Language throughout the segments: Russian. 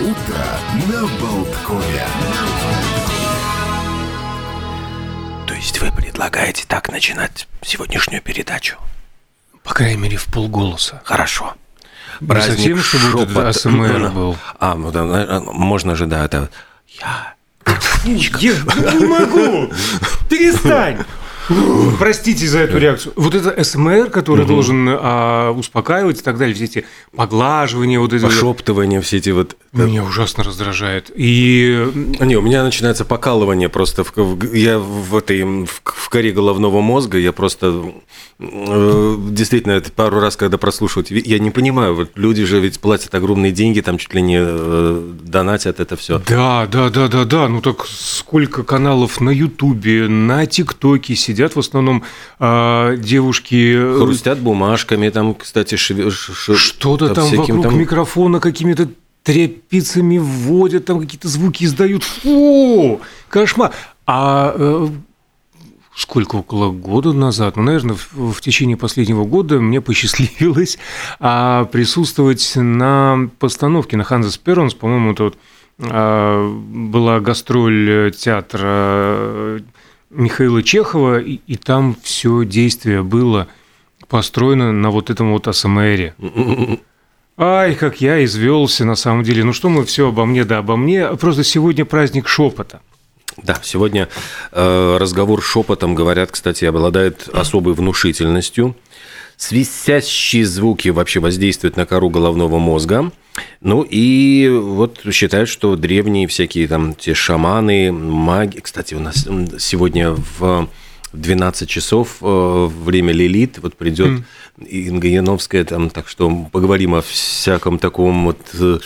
Утро на Болткове. То есть вы предлагаете так начинать сегодняшнюю передачу? По крайней мере, в полголоса. Хорошо. Не совсем, чтобы этот АСМР был. А, ну да, э, можно же, да, это... Я... Я не могу! Перестань! Простите за эту реакцию. Вот это СМР, который должен а, успокаивать и так далее, все эти поглаживания, вот эти... Пошептывание, все эти вот... Меня ужасно раздражает. И Не, у меня начинается покалывание просто. В, в- я в этой в, в коре головного мозга, я просто э, действительно это пару раз, когда прослушивать, я не понимаю, вот люди же ведь платят огромные деньги, там чуть ли не э, донатят это все. Да, да, да, да, да. Ну так сколько каналов на Ютубе, на ТикТоке сидят в основном а, девушки. э, Хрустят бумажками, там, кстати, шве- ш- ш- Что-то там всяким вокруг микрофона какими-то тряпицами вводят, там какие-то звуки издают. Фу! Кошмар! А э, сколько, около года назад, ну, наверное, в, в течение последнего года мне посчастливилось а, присутствовать на постановке на Ханзас Перонс, по-моему, это вот а, была гастроль э, театра э, Михаила Чехова, и, и там все действие было построено на вот этом вот АСМРе. Ай, как я извелся на самом деле. Ну что мы все обо мне, да обо мне. Просто сегодня праздник шепота. Да, сегодня э, разговор шепотом, говорят, кстати, обладает особой внушительностью. Свистящие звуки вообще воздействуют на кору головного мозга. Ну и вот считают, что древние всякие там те шаманы, маги... Кстати, у нас сегодня в 12 часов э, время Лилит, вот придет Инга Яновская, там, так что поговорим о всяком таком вот э,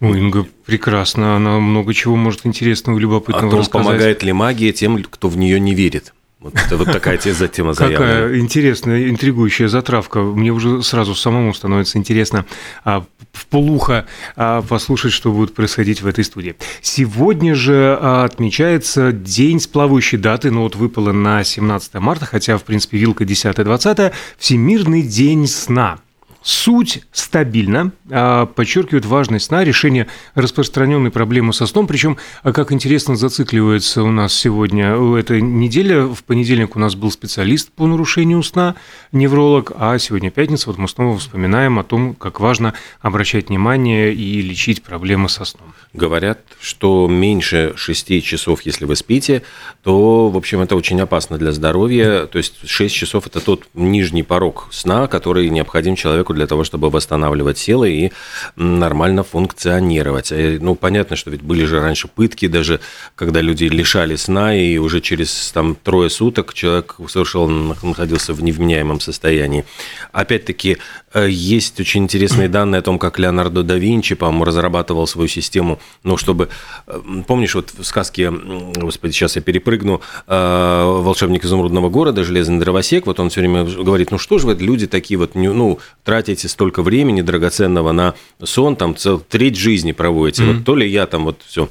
Ой, Инга прекрасно, она много чего может интересного и о любопытного том, рассказать. помогает ли магия тем, кто в нее не верит. Вот это вот такая тема, тема заявлена. Какая интересная, интригующая затравка. Мне уже сразу самому становится интересно а, в полухо а, послушать, что будет происходить в этой студии. Сегодня же а, отмечается день с плавающей даты, но вот выпало на 17 марта, хотя, в принципе, вилка 10-20, Всемирный день сна. Суть стабильна, а, подчеркивает важность сна, решение распространенной проблемы со сном, причем, а, как интересно, зацикливается у нас сегодня эта неделя. В понедельник у нас был специалист по нарушению сна, невролог, а сегодня пятница, вот мы снова вспоминаем о том, как важно обращать внимание и лечить проблемы со сном. Говорят, что меньше 6 часов, если вы спите, то, в общем, это очень опасно для здоровья. То есть 6 часов – это тот нижний порог сна, который необходим человеку для того, чтобы восстанавливать силы и нормально функционировать. Э, Ну, понятно, что ведь были же раньше пытки, даже когда люди лишали сна, и уже через там, трое суток человек совершенно находился в невменяемом состоянии. Опять-таки, есть очень интересные данные о том, как Леонардо да Винчи, по-моему, разрабатывал свою систему, ну, чтобы... э, Помнишь, вот в сказке, господи, сейчас я перепрыгну, э, «Волшебник изумрудного города», «Железный дровосек», вот он все время говорит, ну, что же вы, люди такие вот, ну, тратите столько времени драгоценного на сон, там, цел, треть жизни проводите, вот то ли я там вот все.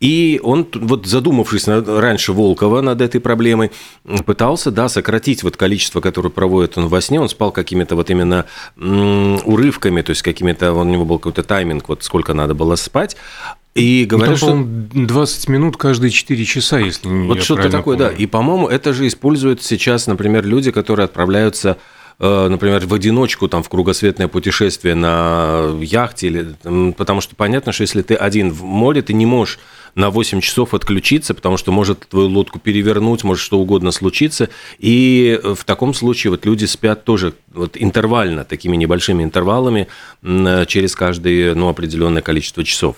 И он, вот задумавшись раньше Волкова над этой проблемой, пытался, да, сократить вот количество, которое проводит он во сне, он спал какими-то вот именно урывками, то есть какими-то, у него был какой-то тайминг, вот сколько надо было спать, и говорят, что... по-моему, 20 минут каждые 4 часа, если не Вот что-то такое, да. помню. И, по-моему, это же используют сейчас, например, люди, которые отправляются э, например, в одиночку там в кругосветное путешествие на яхте, или, потому что понятно, что если ты один в море, ты не можешь на 8 часов отключиться, потому что может твою лодку перевернуть, может что угодно случиться. И в таком случае вот люди спят тоже вот интервально, такими небольшими интервалами м, через каждое ну, определенное количество часов.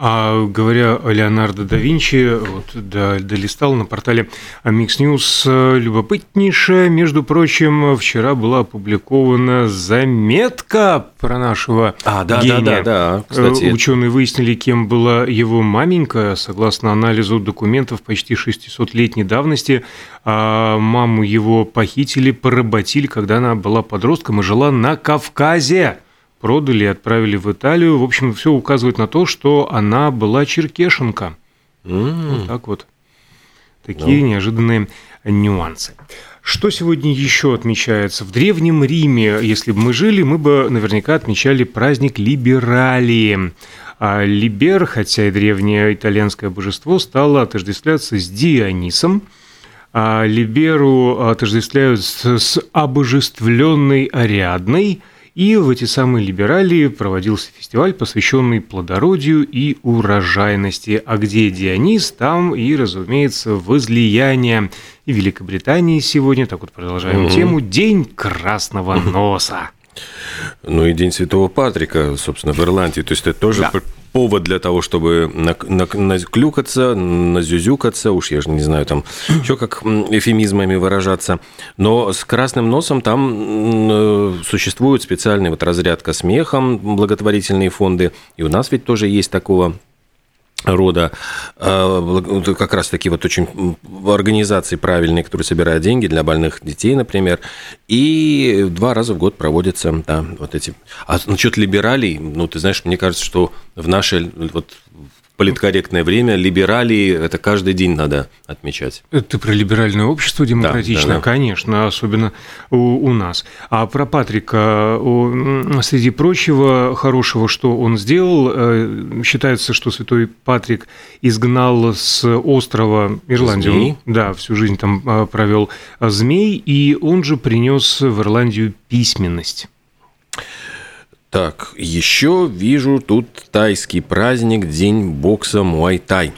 А говоря о Леонардо да Винчи, вот до- долистал на портале Mix News любопытнейшее. Между прочим, вчера была опубликована заметка про нашего А, да, гения. да, да, да. Кстати, Ученые выяснили, кем была его маменька. Согласно анализу документов почти 600-летней давности, а, маму его похитили, поработили, когда она была подростком и жила на Кавказе. Продали и отправили в Италию. В общем, все указывает на то, что она была черкешенка. м, Вот так вот. Такие неожиданные нюансы. Что сегодня еще отмечается? В Древнем Риме, если бы мы жили, мы бы наверняка отмечали праздник Либералии. А Либер, хотя и древнее итальянское божество, стало отождествляться с Дионисом, а Либеру отождествляют с обожествленной Ариадной – и в эти самые либералии проводился фестиваль, посвященный плодородию и урожайности. А где Дионис, там и, разумеется, возлияние. И Великобритании сегодня, так вот продолжаем угу. тему, День красного носа. Ну и День Святого Патрика, собственно, в Ирландии. То есть это тоже да повод для того, чтобы наклюкаться, назюзюкаться, уж я же не знаю, там еще как эфемизмами выражаться. Но с красным носом там э, существует специальный вот разрядка смехом, благотворительные фонды. И у нас ведь тоже есть такого рода а, как раз таки вот очень организации правильные, которые собирают деньги для больных детей, например, и два раза в год проводятся, да, вот эти. А насчет либералей, ну, ты знаешь, мне кажется, что в наше вот политкорректное время либералии это каждый день надо отмечать. Это про либеральное общество демократичное, да, да, да. конечно, особенно у, у нас. А про Патрика, среди прочего хорошего, что он сделал, э, считается, что святой Патрик изгнал с острова Ирландию. Змей. Да, всю жизнь там э, провел змей, и он же принес в Ирландию письменность. Так, еще вижу тут тайский праздник, день бокса Муай-Тай.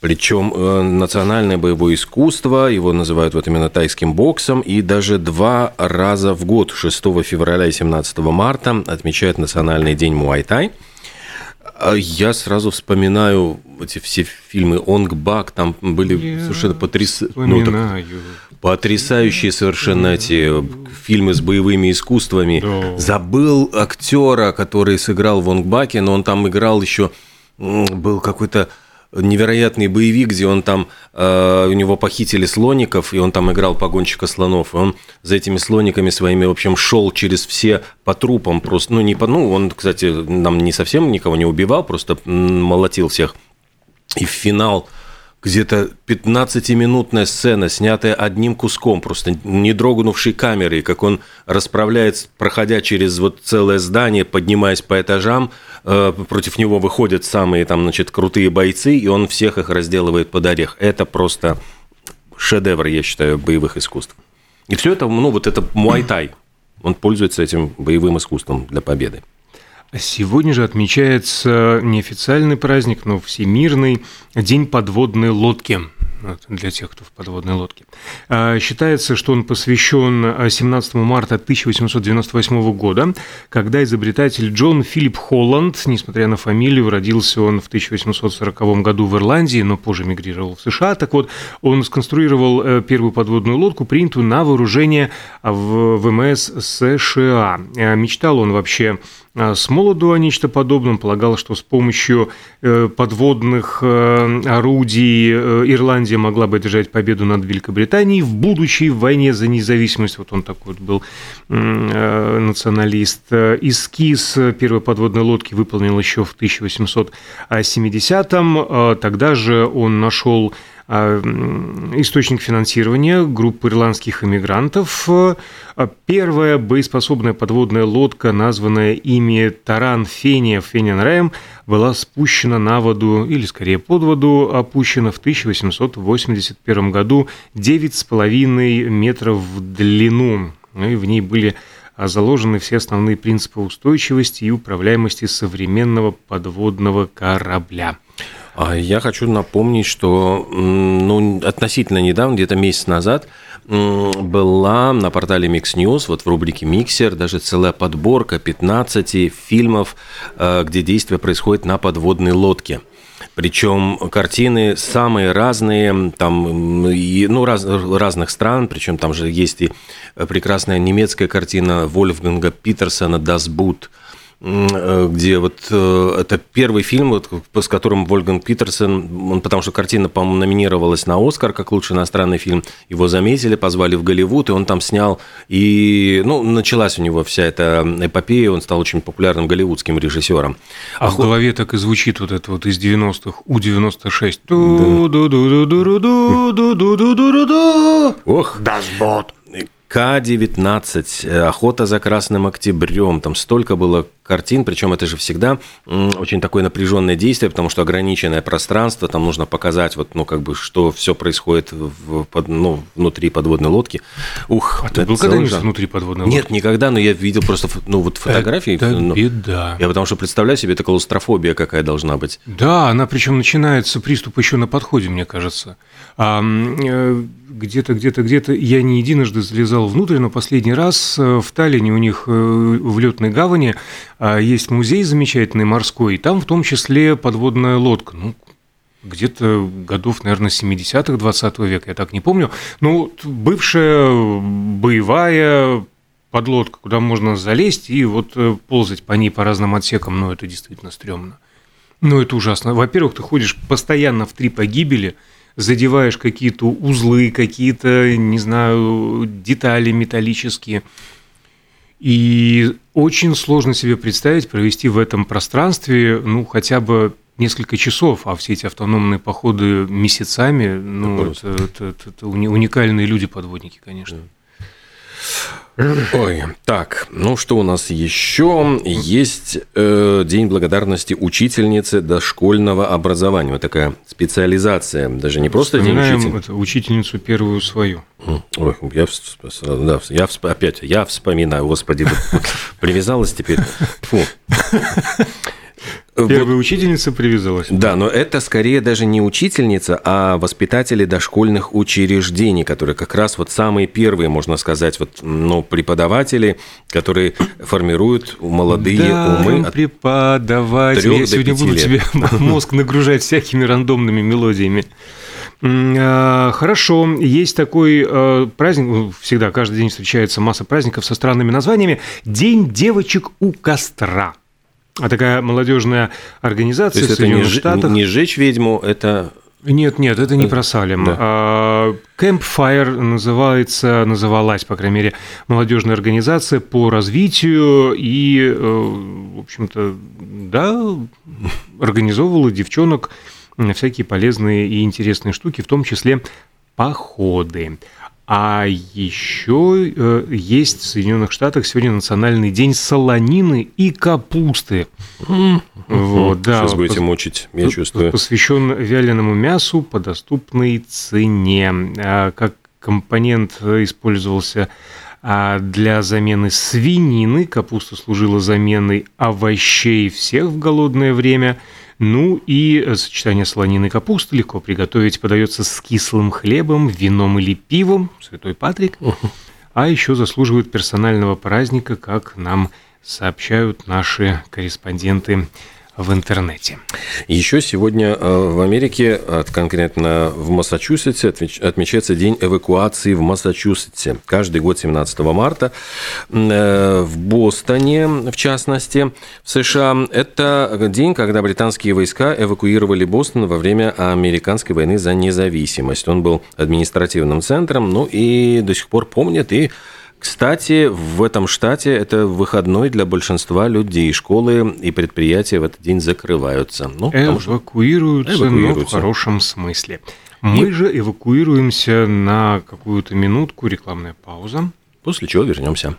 Причем э, национальное боевое искусство, его называют вот именно тайским боксом, и даже два раза в год, 6 февраля и 17 марта, отмечают Национальный день Муай-Тай. А я сразу вспоминаю эти все фильмы Онг Бак, там были я совершенно потряс... ну, так, потрясающие совершенно эти фильмы с боевыми искусствами. Да. Забыл актера, который сыграл в Онгбаке, но он там играл еще был какой-то невероятный боевик, где он там, э, у него похитили слоников, и он там играл погонщика слонов, и он за этими слониками своими, в общем, шел через все по трупам просто, ну, не по, ну, он, кстати, нам не совсем никого не убивал, просто молотил всех. И в финал где-то 15-минутная сцена, снятая одним куском, просто не дрогнувшей камерой, как он расправляется, проходя через вот целое здание, поднимаясь по этажам, э, против него выходят самые там, значит, крутые бойцы, и он всех их разделывает под орех. Это просто шедевр, я считаю, боевых искусств. И все это, ну, вот это муайтай. Он пользуется этим боевым искусством для победы. Сегодня же отмечается неофициальный праздник, но всемирный День подводной лодки для тех, кто в подводной лодке. А, считается, что он посвящен 17 марта 1898 года, когда изобретатель Джон Филипп Холланд, несмотря на фамилию, родился он в 1840 году в Ирландии, но позже мигрировал в США. Так вот, он сконструировал э, первую подводную лодку, принятую на вооружение в ВМС США. Э, мечтал он вообще а, с молоду о нечто подобном, полагал, что с помощью э, подводных э, орудий э, Ирландия могла бы одержать победу над Великобританией в будущей войне за независимость. Вот он такой вот был националист. Эскиз первой подводной лодки выполнил еще в 1870-м. Тогда же он нашел а, источник финансирования группы ирландских иммигрантов. А, первая боеспособная подводная лодка, названная ими Таран Фения Фениан была спущена на воду, или скорее под воду, опущена в 1881 году 9,5 метров в длину. Ну и в ней были заложены все основные принципы устойчивости и управляемости современного подводного корабля. А я хочу напомнить, что ну, относительно недавно, где-то месяц назад, была на портале Mix News, вот в рубрике «Миксер», даже целая подборка 15 фильмов, э, где действие происходит на подводной лодке. Причем картины самые разные, там, и, ну, раз, разных стран, причем там же есть и прекрасная немецкая картина Вольфганга Питерсона «Das Boot», где вот э, это первый фильм, вот, с которым Вольган Питерсон, он, потому что картина, по-моему, номинировалась на Оскар как лучший иностранный фильм, его заметили, позвали в Голливуд, и он там снял, и, ну, началась у него вся эта эпопея, он стал очень популярным голливудским режиссером. А, а в голове так и звучит вот это вот из 90-х, У-96. Да. Ох. Дашбот. К-19, э, охота за Красным Октябрем, там столько было картин, причем это же всегда очень такое напряженное действие, потому что ограниченное пространство, там нужно показать, вот, ну, как бы, что все происходит в, под, ну, внутри подводной лодки. Ух, а ты был когда-нибудь внутри подводной лодки? Нет, никогда, но я видел просто, ну, вот фотографии. Это ну, беда. Я потому что представляю себе, это клаустрофобия какая должна быть. Да, она причем начинается приступ еще на подходе, мне кажется. А, э, где-то, где-то, где-то я не единожды залезал внутрь, но последний раз э, в Таллине у них э, в летной гавани есть музей замечательный морской, и там в том числе подводная лодка. Ну, где-то годов, наверное, 70-х 20 века, я так не помню. Ну, бывшая боевая подлодка, куда можно залезть и вот ползать по ней по разным отсекам, ну, это действительно стрёмно. Ну, это ужасно. Во-первых, ты ходишь постоянно в три погибели – задеваешь какие-то узлы, какие-то, не знаю, детали металлические. И очень сложно себе представить провести в этом пространстве, ну, хотя бы несколько часов, а все эти автономные походы месяцами, ну, это, это, это, это уникальные люди-подводники, конечно. Ой, так, ну что у нас еще? Есть э, День благодарности учительнице дошкольного образования. Вот такая специализация, даже не просто День учителя. это учительницу первую свою. Ой, я, да, я опять, я вспоминаю, господи, привязалась теперь. Фу. Первая учительница привязалась. Да, но это скорее даже не учительница, а воспитатели дошкольных учреждений, которые как раз вот самые первые, можно сказать, вот, ну, преподаватели, которые формируют молодые да, умы. От преподаватель. Я сегодня буду лет. тебе мозг нагружать всякими рандомными мелодиями. А, хорошо, есть такой э, праздник, ну, всегда каждый день встречается масса праздников со странными названиями. День девочек у костра. А такая молодежная организация То есть в Соединенных это не, Штатах. Не сжечь ведьму, это нет, нет, это не про Салем. Да. А, Campfire называется, называлась, по крайней мере, молодежная организация по развитию и, э, в общем-то, да, организовывала девчонок всякие полезные и интересные штуки, в том числе походы. А еще э, есть в Соединенных Штатах сегодня национальный день солонины и капусты. Вот, да, Сейчас будете пос... мучить, я чувствую. Посвящен вяленому мясу по доступной цене. А как компонент использовался а для замены свинины. Капуста служила заменой овощей всех в голодное время – ну и э, сочетание солонины и капусты легко приготовить. Подается с кислым хлебом, вином или пивом, святой Патрик. А еще заслуживает персонального праздника, как нам сообщают наши корреспонденты в интернете. Еще сегодня э, в Америке, конкретно в Массачусетсе, отмечается День эвакуации в Массачусетсе. Каждый год 17 марта. Э, в Бостоне, в частности, в США, это день, когда британские войска эвакуировали Бостон во время американской войны за независимость. Он был административным центром, ну и до сих пор помнят и кстати, в этом штате это выходной для большинства людей. Школы и предприятия в этот день закрываются. Ну, эвакуируются, эвакуируются, но в хорошем смысле. Мы и... же эвакуируемся на какую-то минутку, рекламная пауза. После чего вернемся.